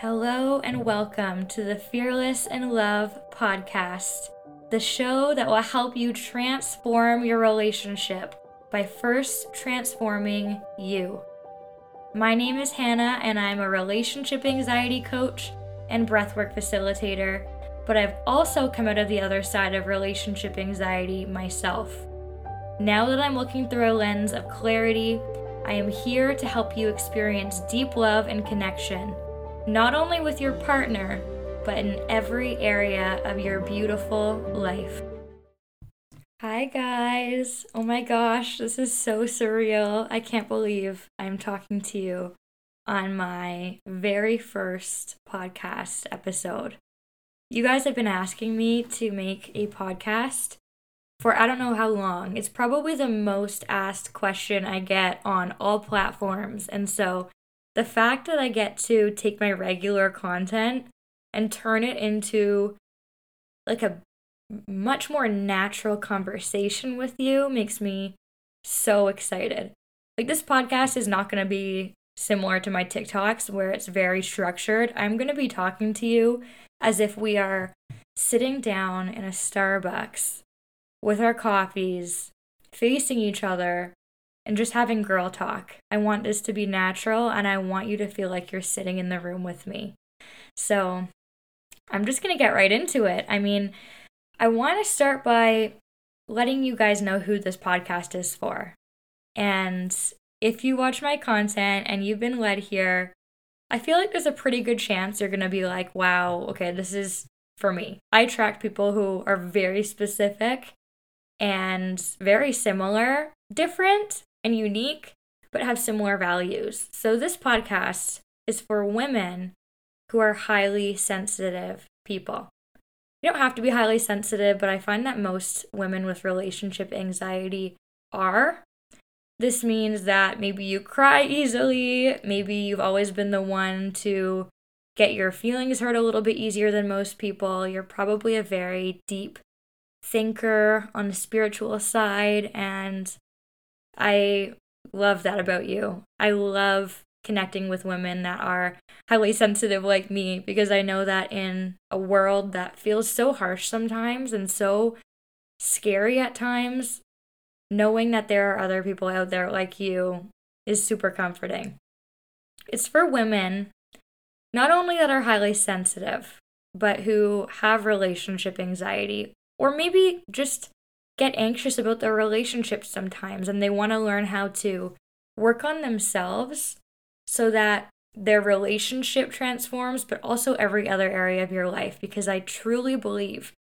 Hello and welcome to the Fearless in Love podcast, the show that will help you transform your relationship by first transforming you. My name is Hannah, and I'm a relationship anxiety coach and breathwork facilitator, but I've also come out of the other side of relationship anxiety myself. Now that I'm looking through a lens of clarity, I am here to help you experience deep love and connection, not only with your partner, but in every area of your beautiful life. Hi, guys. Oh my gosh, this is so surreal. I can't believe I'm talking to you on my very first podcast episode. You guys have been asking me to make a podcast for I don't know how long. It's probably the most asked question I get on all platforms. And so the fact that I get to take my regular content and turn it into like a much more natural conversation with you makes me so excited. Like, this podcast is not going to be similar to my TikToks where it's very structured. I'm going to be talking to you as if we are sitting down in a Starbucks with our coffees, facing each other, and just having girl talk. I want this to be natural and I want you to feel like you're sitting in the room with me. So, I'm just going to get right into it. I mean, I want to start by letting you guys know who this podcast is for. And if you watch my content and you've been led here, I feel like there's a pretty good chance you're going to be like, wow, okay, this is for me. I attract people who are very specific and very similar, different and unique, but have similar values. So this podcast is for women who are highly sensitive people you don't have to be highly sensitive, but I find that most women with relationship anxiety are. This means that maybe you cry easily, maybe you've always been the one to get your feelings hurt a little bit easier than most people. You're probably a very deep thinker on the spiritual side, and I love that about you. I love connecting with women that are highly sensitive like me because I know that in a world that feels so harsh sometimes and so scary at times, knowing that there are other people out there like you is super comforting. It's for women not only that are highly sensitive, but who have relationship anxiety or maybe just get anxious about their relationships sometimes and they want to learn how to work on themselves so that their relationship transforms, but also every other area of your life. Because I truly believe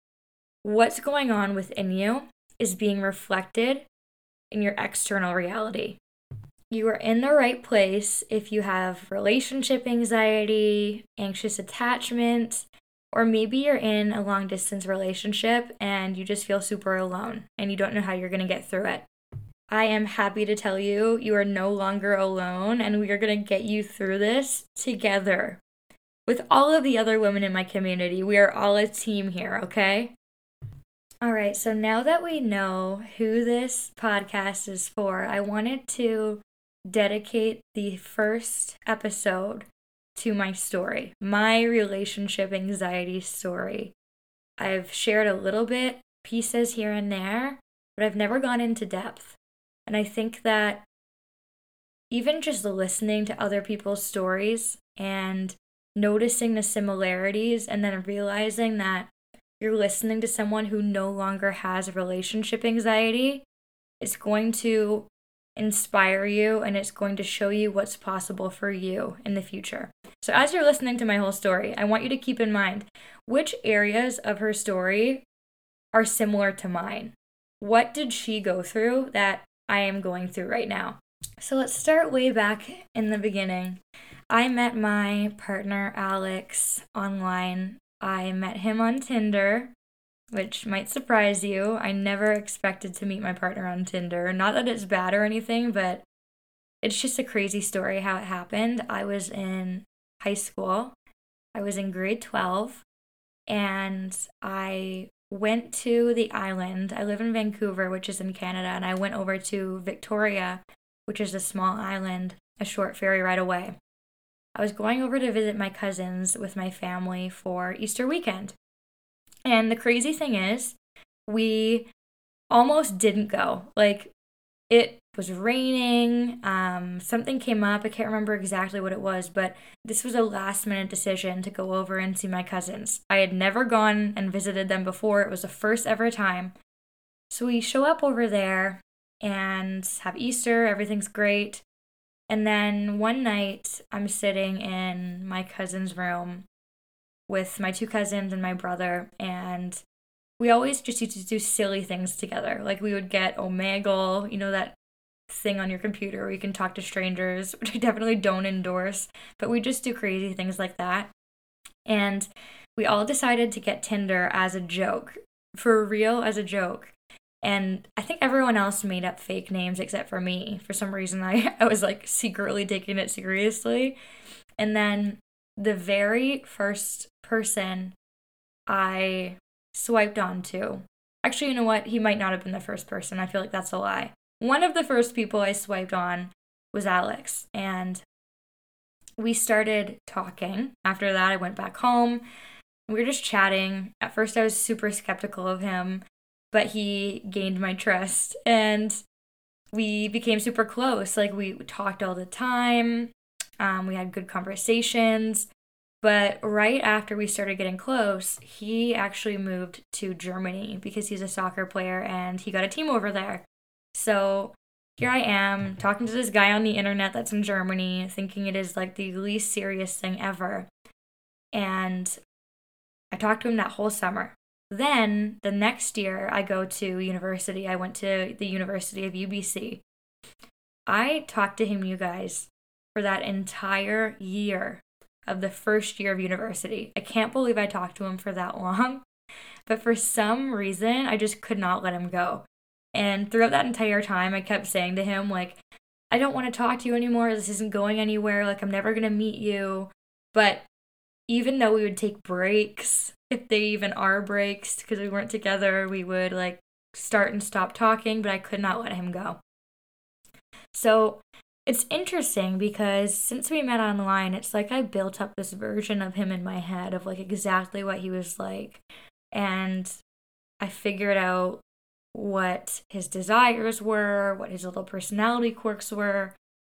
what's going on within you is being reflected in your external reality. You are in the right place if you have relationship anxiety, anxious attachment, or maybe you're in a long distance relationship and you just feel super alone and you don't know how you're going to get through it. I am happy to tell you, you are no longer alone, and we are going to get you through this together. With all of the other women in my community, we are all a team here, okay? All right, so now that we know who this podcast is for, I wanted to dedicate the first episode to my story, my relationship anxiety story. I've shared a little bit, pieces here and there, but I've never gone into depth. And I think that even just listening to other people's stories and noticing the similarities and then realizing that you're listening to someone who no longer has relationship anxiety is going to inspire you and it's going to show you what's possible for you in the future. So, as you're listening to my whole story, I want you to keep in mind which areas of her story are similar to mine. What did she go through that I am going through right now. So let's start way back in the beginning. I met my partner Alex online. I met him on Tinder, which might surprise you. I never expected to meet my partner on Tinder. Not that it's bad or anything, but it's just a crazy story how it happened. I was in high school, I was in grade 12, and I went to the island. I live in Vancouver, which is in Canada, and I went over to Victoria, which is a small island, a short ferry ride away. I was going over to visit my cousins with my family for Easter weekend. And the crazy thing is, we almost didn't go. Like, it was raining. Um, something came up. I can't remember exactly what it was, but this was a last minute decision to go over and see my cousins. I had never gone and visited them before. It was the first ever time. So we show up over there and have Easter. Everything's great. And then one night, I'm sitting in my cousin's room with my two cousins and my brother, and we always just used to do silly things together. Like we would get Omegle, you know, that thing on your computer where you can talk to strangers, which I definitely don't endorse, but we just do crazy things like that. And we all decided to get Tinder as a joke, for real, as a joke. And I think everyone else made up fake names except for me. For some reason, I, I was like secretly taking it seriously. And then the very first person I swiped onto, actually, you know what? He might not have been the first person. I feel like that's a lie. One of the first people I swiped on was Alex. And we started talking. After that, I went back home. We were just chatting. At first, I was super skeptical of him but he gained my trust and we became super close. Like we talked all the time. Um, we had good conversations. But right after we started getting close, he actually moved to Germany because he's a soccer player and he got a team over there. So here I am talking to this guy on the internet that's in Germany, thinking it is like the least serious thing ever. And I talked to him that whole summer. Then the next year, I go to university. I went to the University of UBC. I talked to him, you guys, for that entire year of the first year of university. I can't believe I talked to him for that long. But for some reason, I just could not let him go. And throughout that entire time, I kept saying to him, like, I don't want to talk to you anymore. This isn't going anywhere. Like, I'm never going to meet you. But even though we would take breaks if they even are breaks because we weren't together we would like start and stop talking but i could not let him go so it's interesting because since we met online it's like i built up this version of him in my head of like exactly what he was like and i figured out what his desires were what his little personality quirks were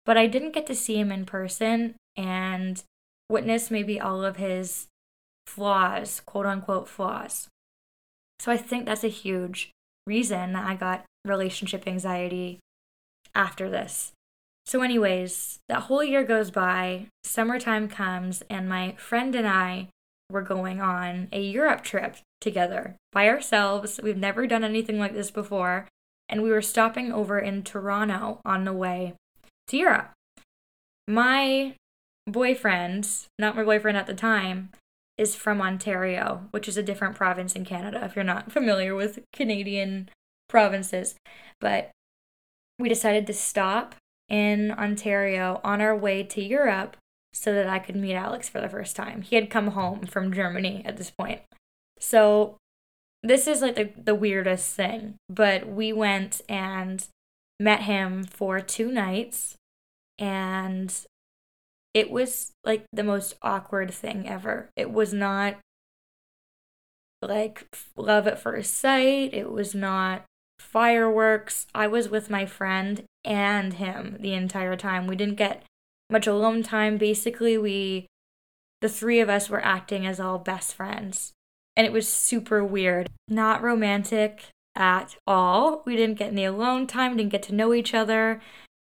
but i didn't get to see him in person and witness maybe all of his flaws, quote unquote flaws. So I think that's a huge reason that I got relationship anxiety after this. So, anyways, that whole year goes by, summertime comes, and my friend and I were going on a Europe trip together by ourselves. We've never done anything like this before, and we were stopping over in Toronto on the way to Europe. My boyfriend, not my boyfriend at the time, is from Ontario, which is a different province in Canada if you're not familiar with Canadian provinces. But we decided to stop in Ontario on our way to Europe so that I could meet Alex for the first time. He had come home from Germany at this point. So this is like the, the weirdest thing, but we went and met him for two nights and it was like the most awkward thing ever. It was not like love at first sight, it was not fireworks. I was with my friend and him the entire time. We didn't get much alone time. Basically, we, the three of us, were acting as all best friends. And it was super weird. Not romantic at all. We didn't get any alone time, didn't get to know each other.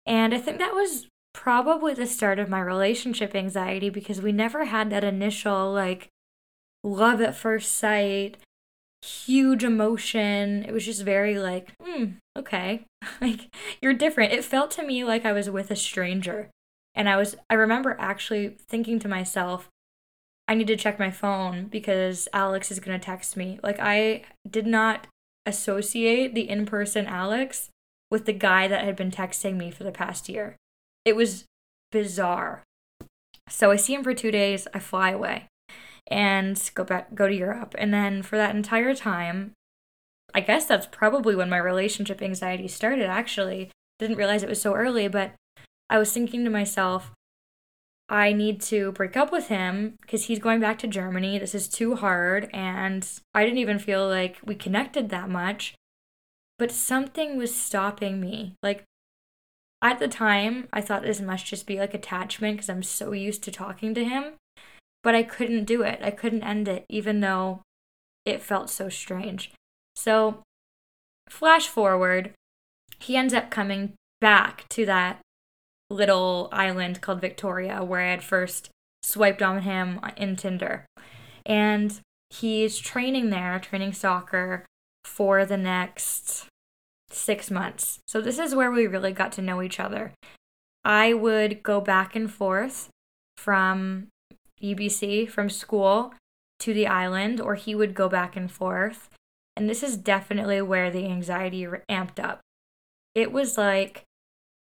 And I think that was probably the start of my relationship anxiety because we never had that initial like love at first sight huge emotion. It was just very like hmm okay. Like you're different. It felt to me like i was with a stranger. And i was i remember actually thinking to myself i need to check my phone because alex is going to text me. Like i did not associate the in-person alex with the guy that had been texting me for the past year. It was bizarre. So I see him for two days, I fly away and go back go to Europe. And then for that entire time, I guess that's probably when my relationship anxiety started actually. Didn't realize it was so early, but I was thinking to myself, I need to break up with him because he's going back to Germany. This is too hard. And I didn't even feel like we connected that much. But something was stopping me. Like, at the time, I thought this must just be like attachment because I'm so used to talking to him. But I couldn't do it. I couldn't end it, even though it felt so strange. So, flash forward, he ends up coming back to that little island called Victoria where I had first swiped on him in Tinder. And he's training there, training soccer for the next six months. So this is where we really got to know each other. I would go back and forth from UBC, from school to the island, or he would go back and forth. And this is definitely where the anxiety amped up. It was like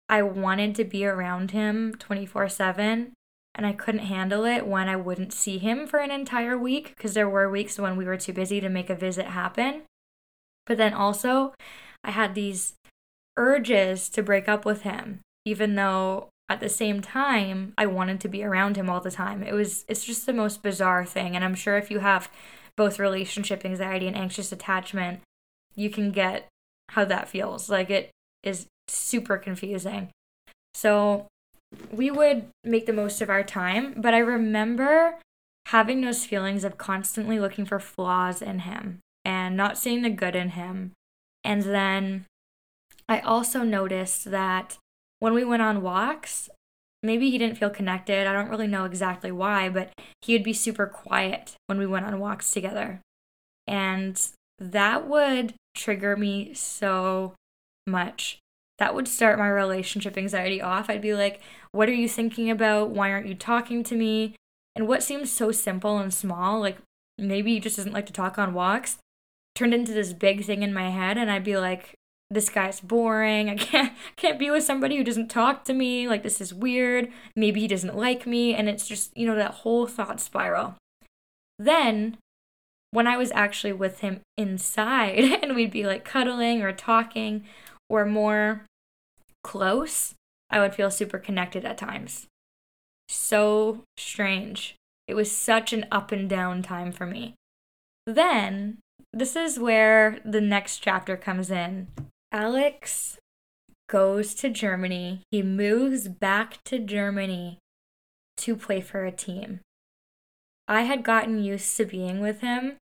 I wanted to be around him 24 7, and I couldn't handle it when I wouldn't see him for an entire week because there were weeks when we were too busy to make a visit happen. But then also, I had these urges to break up with him, even though at the same time I wanted to be around him all the time. It was it's just the most bizarre thing and I'm sure if you have both relationship anxiety and anxious attachment, you can get how that feels. Like it is super confusing. So we would make the most of our time, but I remember having those feelings of constantly looking for flaws in him and not seeing the good in him and then I also noticed that when we went on walks, maybe he didn't feel connected. I don't really know exactly why, but he would be super quiet when we went on walks together. And that would trigger me so much. That would start my relationship anxiety off. I'd be like, What are you thinking about? Why aren't you talking to me? And what seems so simple and small, like maybe he just doesn't like to talk on walks, turned into this big thing in my head and I'd be like this guy's boring. I can't can't be with somebody who doesn't talk to me. Like this is weird. Maybe he doesn't like me and it's just, you know, that whole thought spiral. Then when I was actually with him inside and we'd be like cuddling or talking or more close, I would feel super connected at times. So strange. It was such an up and down time for me. Then this is where the next chapter comes in. Alex goes to Germany. He moves back to Germany to play for a team. I had gotten used to being with him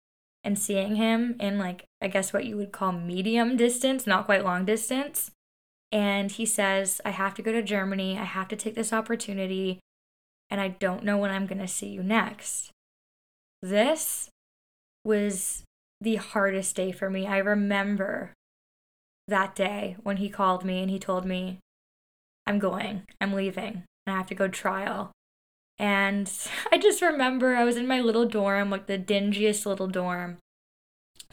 and seeing him in, like, I guess what you would call medium distance, not quite long distance. And he says, I have to go to Germany. I have to take this opportunity. And I don't know when I'm going to see you next. This was the hardest day for me. I remember that day when he called me and he told me, I'm going, I'm leaving, and I have to go trial. And I just remember I was in my little dorm, like the dingiest little dorm,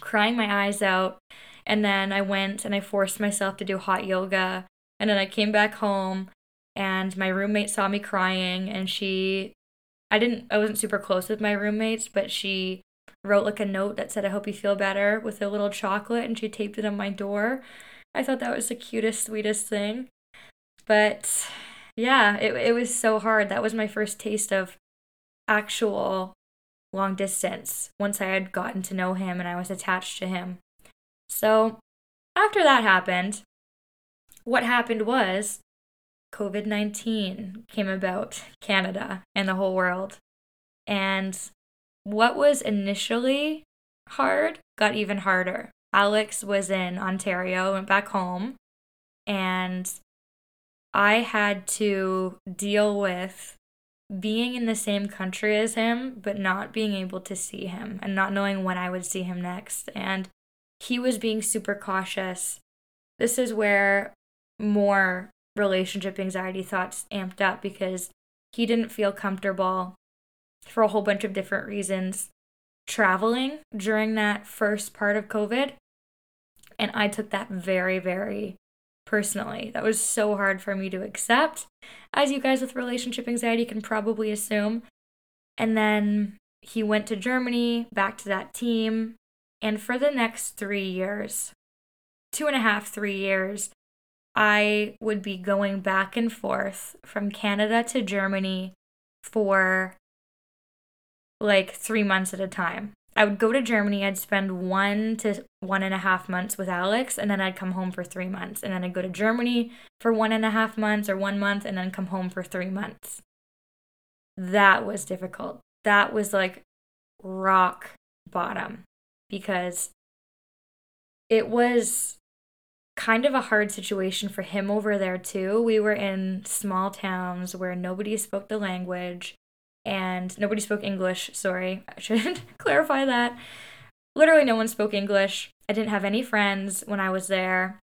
crying my eyes out. And then I went and I forced myself to do hot yoga. And then I came back home and my roommate saw me crying and she I didn't I wasn't super close with my roommates, but she wrote like a note that said, I hope you feel better with a little chocolate, and she taped it on my door. I thought that was the cutest, sweetest thing. But yeah, it, it was so hard. That was my first taste of actual long distance once I had gotten to know him and I was attached to him. So after that happened, what happened was COVID 19 came about, Canada and the whole world. And what was initially hard got even harder. Alex was in Ontario, went back home, and I had to deal with being in the same country as him, but not being able to see him and not knowing when I would see him next. And he was being super cautious. This is where more relationship anxiety thoughts amped up because he didn't feel comfortable for a whole bunch of different reasons traveling during that first part of COVID. And I took that very, very personally. That was so hard for me to accept, as you guys with relationship anxiety can probably assume. And then he went to Germany, back to that team. And for the next three years, two and a half, three years, I would be going back and forth from Canada to Germany for like three months at a time. I would go to Germany, I'd spend one to one and a half months with Alex, and then I'd come home for three months. And then I'd go to Germany for one and a half months or one month, and then come home for three months. That was difficult. That was like rock bottom because it was kind of a hard situation for him over there too. We were in small towns where nobody spoke the language and nobody spoke English. Sorry, I should clarify that. Literally, no one spoke English. I didn't have any friends when I was there.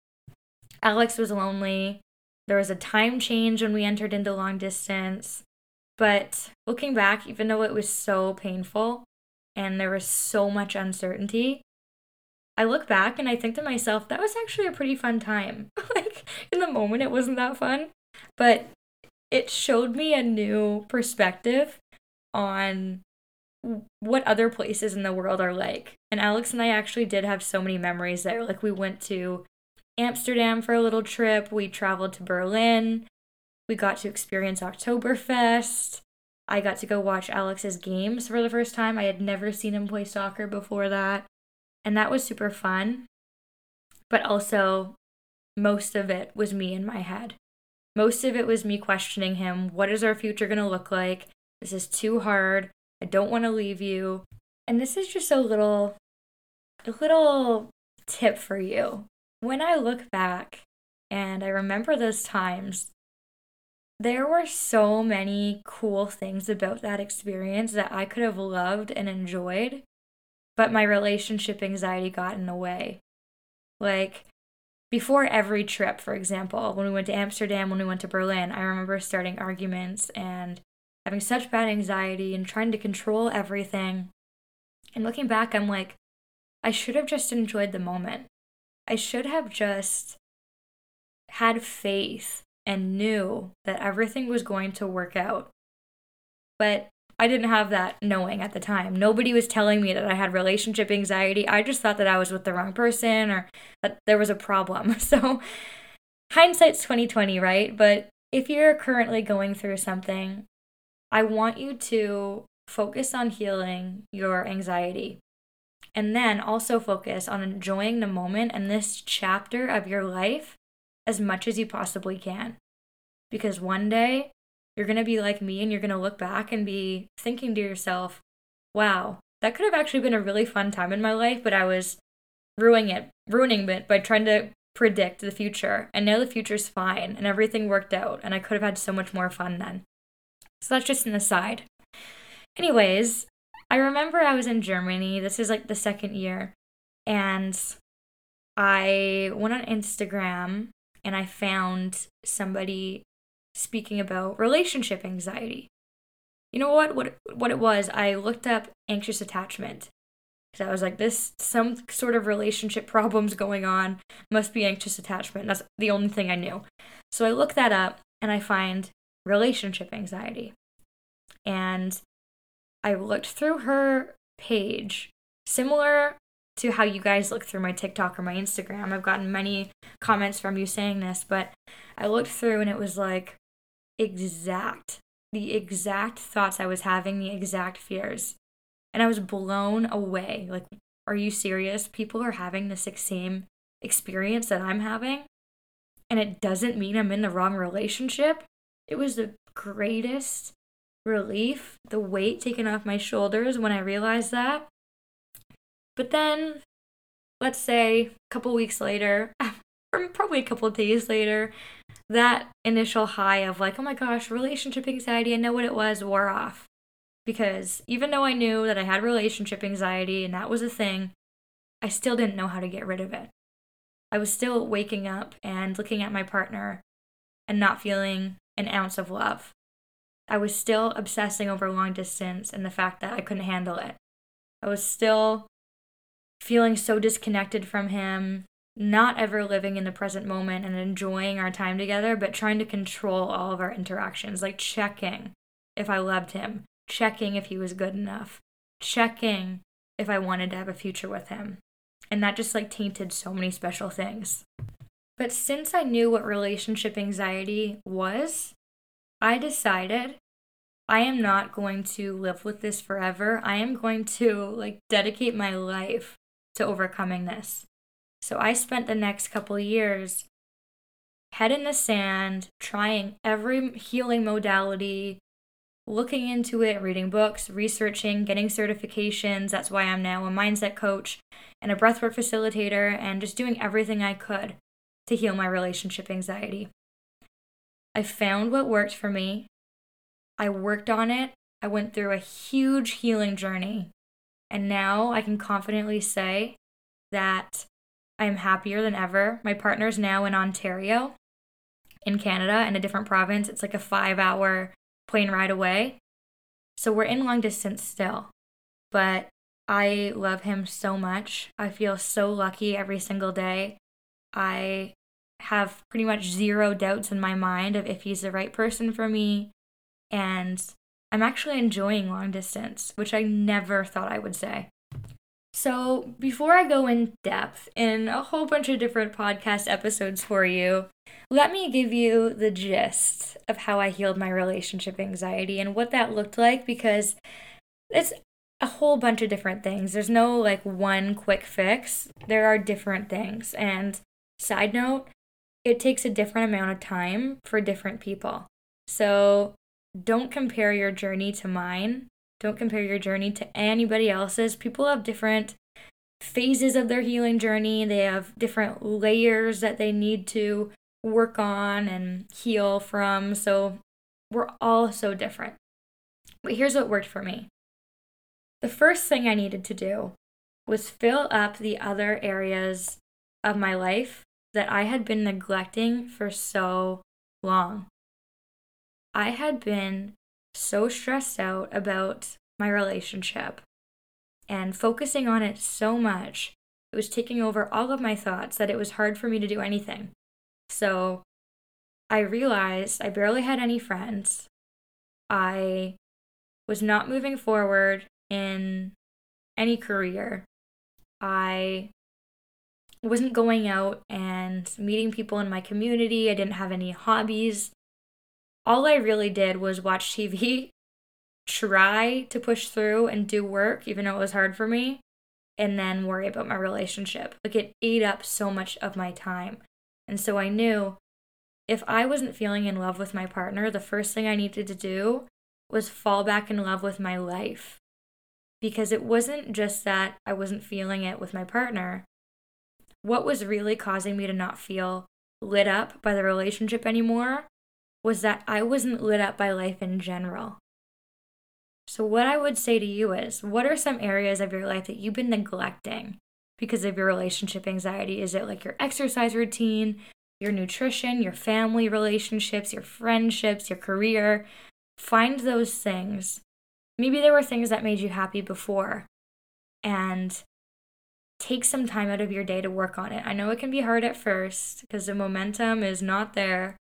Alex was lonely. There was a time change when we entered into long distance. But looking back, even though it was so painful and there was so much uncertainty, I look back and I think to myself, that was actually a pretty fun time. like in the moment, it wasn't that fun, but it showed me a new perspective on what other places in the world are like. And Alex and I actually did have so many memories there. Like we went to Amsterdam for a little trip, we traveled to Berlin, we got to experience Oktoberfest. I got to go watch Alex's games for the first time. I had never seen him play soccer before that. And that was super fun. But also, most of it was me in my head. Most of it was me questioning him what is our future going to look like? This is too hard. I don't want to leave you. And this is just a little a little tip for you. When I look back and I remember those times, there were so many cool things about that experience that I could have loved and enjoyed, but my relationship anxiety got in the way. Like, before every trip, for example, when we went to Amsterdam, when we went to Berlin, I remember starting arguments and having such bad anxiety and trying to control everything. And looking back, I'm like, I should have just enjoyed the moment. I should have just had faith and knew that everything was going to work out. But I didn't have that knowing at the time. Nobody was telling me that I had relationship anxiety. I just thought that I was with the wrong person or that there was a problem. So hindsight's 2020, right? But if you're currently going through something I want you to focus on healing your anxiety. And then also focus on enjoying the moment and this chapter of your life as much as you possibly can. Because one day you're going to be like me and you're going to look back and be thinking to yourself, wow, that could have actually been a really fun time in my life, but I was ruining it, ruining it by trying to predict the future. And now the future's fine and everything worked out and I could have had so much more fun then. So that's just an aside. Anyways, I remember I was in Germany. This is like the second year. And I went on Instagram and I found somebody speaking about relationship anxiety. You know what? What what it was? I looked up anxious attachment. because I was like, this some sort of relationship problems going on. Must be anxious attachment. That's the only thing I knew. So I look that up and I find relationship anxiety. And I looked through her page, similar to how you guys look through my TikTok or my Instagram. I've gotten many comments from you saying this, but I looked through and it was like exact, the exact thoughts I was having, the exact fears. And I was blown away. Like, are you serious? People are having the same experience that I'm having, and it doesn't mean I'm in the wrong relationship. It was the greatest relief, the weight taken off my shoulders when I realized that. But then, let's say a couple weeks later, or probably a couple days later, that initial high of like, oh my gosh, relationship anxiety, I know what it was, wore off. Because even though I knew that I had relationship anxiety and that was a thing, I still didn't know how to get rid of it. I was still waking up and looking at my partner and not feeling an ounce of love. I was still obsessing over long distance and the fact that I couldn't handle it. I was still feeling so disconnected from him, not ever living in the present moment and enjoying our time together, but trying to control all of our interactions, like checking if I loved him, checking if he was good enough, checking if I wanted to have a future with him. And that just like tainted so many special things. But since I knew what relationship anxiety was, I decided I am not going to live with this forever. I am going to like dedicate my life to overcoming this. So I spent the next couple years head in the sand, trying every healing modality, looking into it, reading books, researching, getting certifications. That's why I'm now a mindset coach and a breathwork facilitator, and just doing everything I could to heal my relationship anxiety. I found what worked for me. I worked on it. I went through a huge healing journey. And now I can confidently say that I am happier than ever. My partner's now in Ontario, in Canada, in a different province. It's like a five hour plane ride away. So we're in long distance still. But I love him so much. I feel so lucky every single day. I have pretty much zero doubts in my mind of if he's the right person for me. And I'm actually enjoying long distance, which I never thought I would say. So, before I go in depth in a whole bunch of different podcast episodes for you, let me give you the gist of how I healed my relationship anxiety and what that looked like because it's a whole bunch of different things. There's no like one quick fix, there are different things. And, side note, it takes a different amount of time for different people. So, don't compare your journey to mine don't compare your journey to anybody else's. People have different phases of their healing journey, they have different layers that they need to work on and heal from. So we're all so different. But here's what worked for me the first thing I needed to do was fill up the other areas of my life that I had been neglecting for so long. I had been so stressed out about my relationship and focusing on it so much. It was taking over all of my thoughts that it was hard for me to do anything. So I realized I barely had any friends. I was not moving forward in any career. I wasn't going out and meeting people in my community. I didn't have any hobbies all I really did was watch TV, try to push through and do work, even though it was hard for me, and then worry about my relationship. Like it ate up so much of my time. And so I knew if I wasn't feeling in love with my partner, the first thing I needed to do was fall back in love with my life. Because it wasn't just that I wasn't feeling it with my partner. What was really causing me to not feel lit up by the relationship anymore was that I wasn't lit up by life in general. So, what I would say to you is what are some areas of your life that you've been neglecting because of your relationship anxiety? Is it like your exercise routine, your nutrition, your family relationships, your friendships, your career? Find those things. Maybe there were things that made you happy before and take some time out of your day to work on it. I know it can be hard at first because the momentum is not there,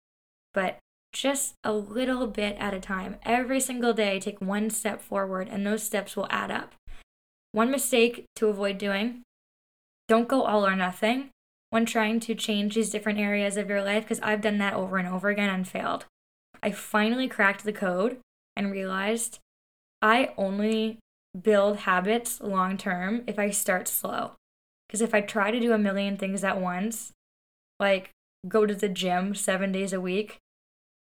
but just a little bit at a time. Every single day, take one step forward, and those steps will add up. One mistake to avoid doing don't go all or nothing when trying to change these different areas of your life, because I've done that over and over again and failed. I finally cracked the code and realized I only build habits long term if I start slow. Because if I try to do a million things at once, like go to the gym seven days a week,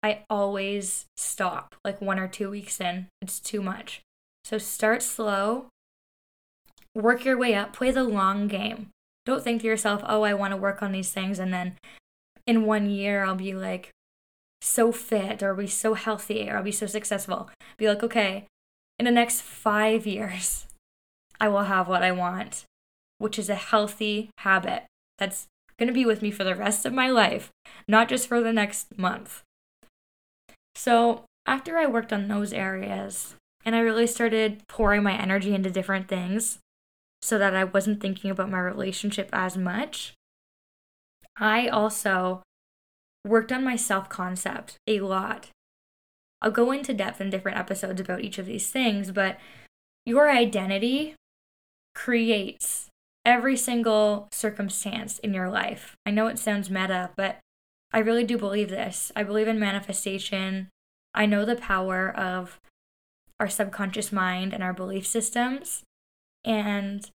I always stop like one or two weeks in. It's too much. So start slow, work your way up, play the long game. Don't think to yourself, oh, I want to work on these things. And then in one year, I'll be like so fit or I'll be so healthy or I'll be so successful. Be like, okay, in the next five years, I will have what I want, which is a healthy habit that's going to be with me for the rest of my life, not just for the next month. So, after I worked on those areas and I really started pouring my energy into different things so that I wasn't thinking about my relationship as much, I also worked on my self concept a lot. I'll go into depth in different episodes about each of these things, but your identity creates every single circumstance in your life. I know it sounds meta, but I really do believe this. I believe in manifestation. I know the power of our subconscious mind and our belief systems. And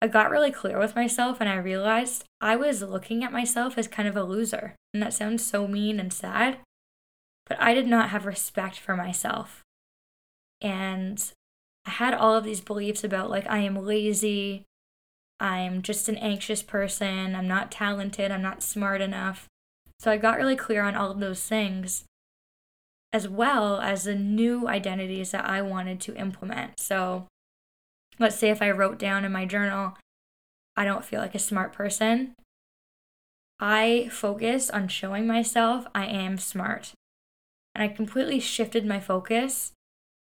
I got really clear with myself and I realized I was looking at myself as kind of a loser. And that sounds so mean and sad, but I did not have respect for myself. And I had all of these beliefs about like I am lazy, I'm just an anxious person, I'm not talented, I'm not smart enough. So I got really clear on all of those things as well as the new identities that I wanted to implement. So let's say if I wrote down in my journal, I don't feel like a smart person. I focused on showing myself I am smart. And I completely shifted my focus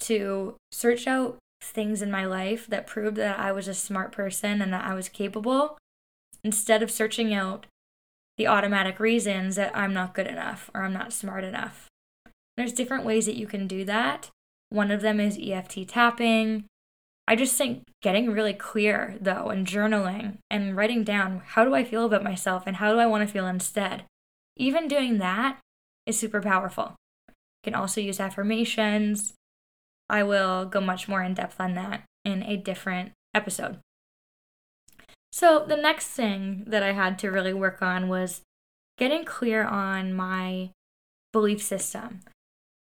to search out things in my life that proved that I was a smart person and that I was capable instead of searching out the automatic reasons that I'm not good enough or I'm not smart enough. There's different ways that you can do that. One of them is EFT tapping. I just think getting really clear though and journaling and writing down how do I feel about myself and how do I want to feel instead. Even doing that is super powerful. You can also use affirmations. I will go much more in depth on that in a different episode. So, the next thing that I had to really work on was getting clear on my belief system.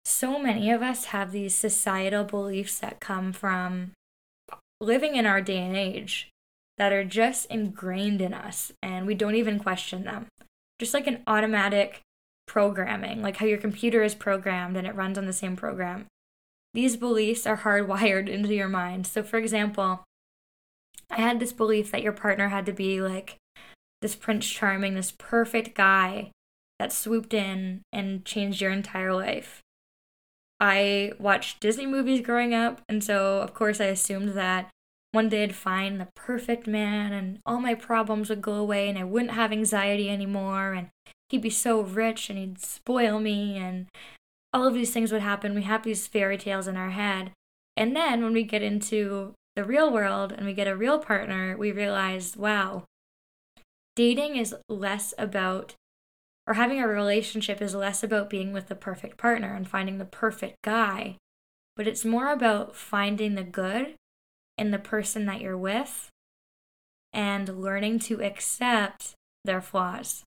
So many of us have these societal beliefs that come from living in our day and age that are just ingrained in us and we don't even question them. Just like an automatic programming, like how your computer is programmed and it runs on the same program. These beliefs are hardwired into your mind. So, for example, I had this belief that your partner had to be like this Prince Charming, this perfect guy that swooped in and changed your entire life. I watched Disney movies growing up, and so of course I assumed that one day I'd find the perfect man and all my problems would go away and I wouldn't have anxiety anymore and he'd be so rich and he'd spoil me and all of these things would happen. We have these fairy tales in our head. And then when we get into the real world and we get a real partner, we realize, wow, dating is less about, or having a relationship is less about being with the perfect partner and finding the perfect guy, but it's more about finding the good in the person that you're with and learning to accept their flaws.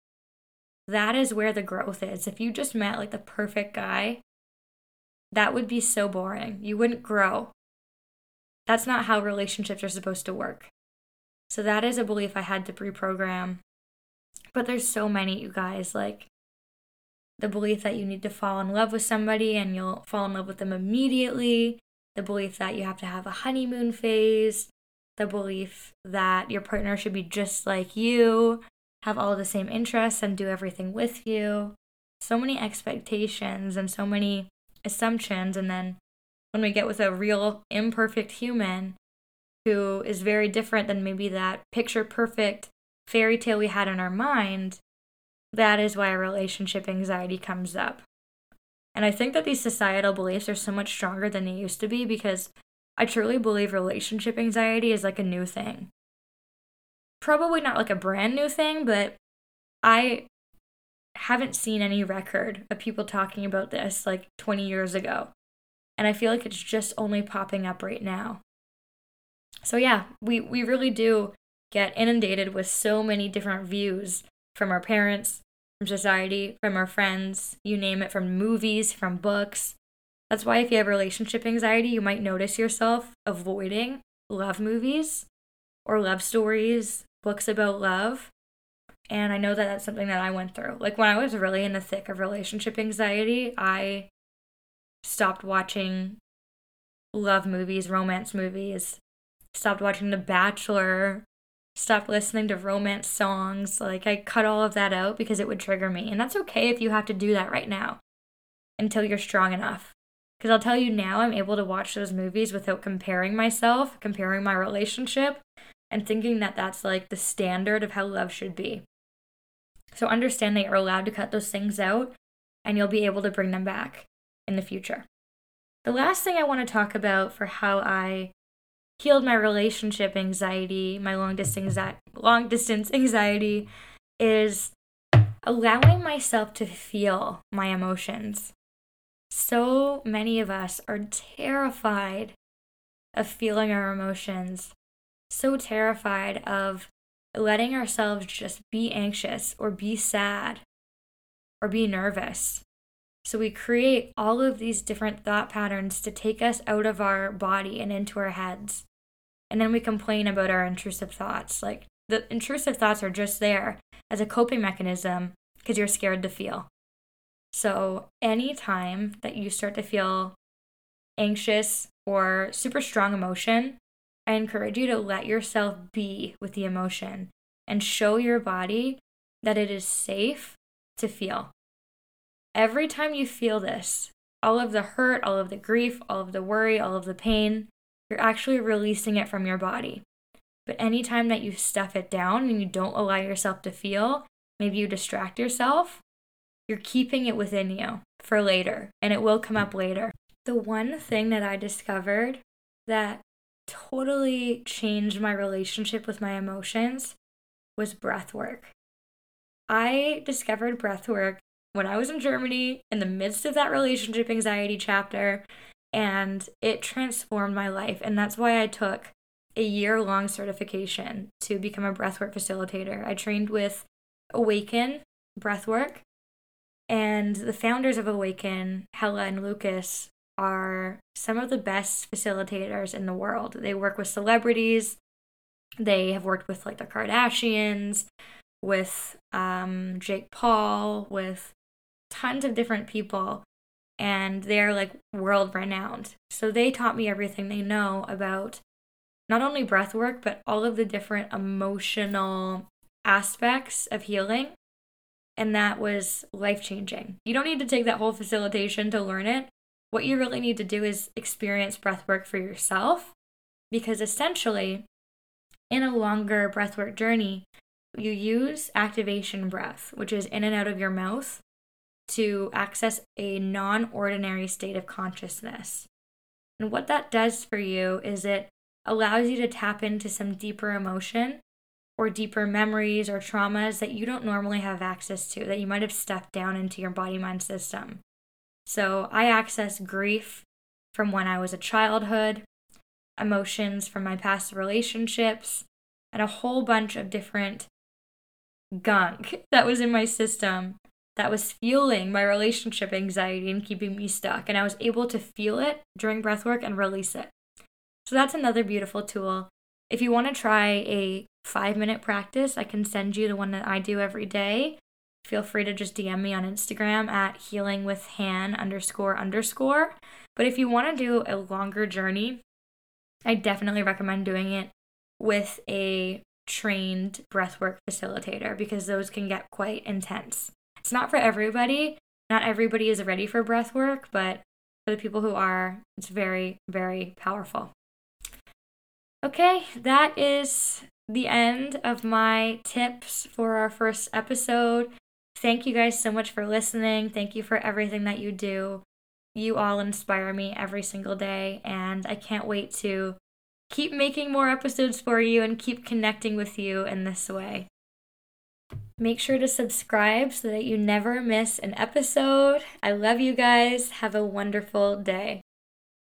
That is where the growth is. If you just met like the perfect guy, that would be so boring. You wouldn't grow. That's not how relationships are supposed to work. So that is a belief I had to reprogram. But there's so many, you guys, like the belief that you need to fall in love with somebody and you'll fall in love with them immediately, the belief that you have to have a honeymoon phase, the belief that your partner should be just like you, have all the same interests and do everything with you. So many expectations and so many assumptions and then when we get with a real imperfect human who is very different than maybe that picture perfect fairy tale we had in our mind, that is why relationship anxiety comes up. And I think that these societal beliefs are so much stronger than they used to be because I truly believe relationship anxiety is like a new thing. Probably not like a brand new thing, but I haven't seen any record of people talking about this like 20 years ago. And I feel like it's just only popping up right now. So yeah, we, we really do get inundated with so many different views from our parents, from society, from our friends, you name it, from movies, from books. That's why if you have relationship anxiety, you might notice yourself avoiding love movies or love stories, books about love. And I know that that's something that I went through. Like when I was really in the thick of relationship anxiety, I stopped watching love movies, romance movies, stopped watching The Bachelor, stopped listening to romance songs. Like I cut all of that out because it would trigger me. And that's okay if you have to do that right now until you're strong enough. Because I'll tell you now, I'm able to watch those movies without comparing myself, comparing my relationship, and thinking that that's like the standard of how love should be. So understand that you're allowed to cut those things out and you'll be able to bring them back in the future. The last thing I want to talk about for how I healed my relationship anxiety, my long distance long distance anxiety is allowing myself to feel my emotions. So many of us are terrified of feeling our emotions, so terrified of letting ourselves just be anxious or be sad or be nervous. So we create all of these different thought patterns to take us out of our body and into our heads. And then we complain about our intrusive thoughts. Like the intrusive thoughts are just there as a coping mechanism because you're scared to feel. So, anytime that you start to feel anxious or super strong emotion, I encourage you to let yourself be with the emotion and show your body that it is safe to feel. Every time you feel this, all of the hurt, all of the grief, all of the worry, all of the pain, you're actually releasing it from your body. But anytime that you stuff it down and you don't allow yourself to feel, maybe you distract yourself, you're keeping it within you for later and it will come up later. The one thing that I discovered that totally changed my relationship with my emotions was breath work. I discovered breath work when I was in Germany in the midst of that relationship anxiety chapter, and it transformed my life. And that's why I took a year long certification to become a breathwork facilitator. I trained with Awaken Breathwork, and the founders of Awaken, Hella and Lucas, are some of the best facilitators in the world. They work with celebrities. They have worked with like the Kardashians, with um, Jake Paul, with tons of different people, and they're like world renowned. So they taught me everything they know about not only breath work, but all of the different emotional aspects of healing. And that was life changing. You don't need to take that whole facilitation to learn it. What you really need to do is experience breath work for yourself because essentially, in a longer breathwork journey, you use activation breath, which is in and out of your mouth, to access a non ordinary state of consciousness. And what that does for you is it allows you to tap into some deeper emotion or deeper memories or traumas that you don't normally have access to, that you might have stuffed down into your body mind system. So I access grief from when I was a childhood, emotions from my past relationships, and a whole bunch of different gunk that was in my system that was fueling my relationship anxiety and keeping me stuck. And I was able to feel it during breath work and release it. So that's another beautiful tool. If you want to try a five minute practice, I can send you the one that I do every day feel free to just DM me on Instagram at healing with Han underscore underscore. But if you want to do a longer journey, I definitely recommend doing it with a trained breathwork facilitator because those can get quite intense. It's not for everybody. Not everybody is ready for breathwork, but for the people who are, it's very, very powerful. Okay, that is the end of my tips for our first episode. Thank you guys so much for listening. Thank you for everything that you do. You all inspire me every single day, and I can't wait to keep making more episodes for you and keep connecting with you in this way. Make sure to subscribe so that you never miss an episode. I love you guys. Have a wonderful day.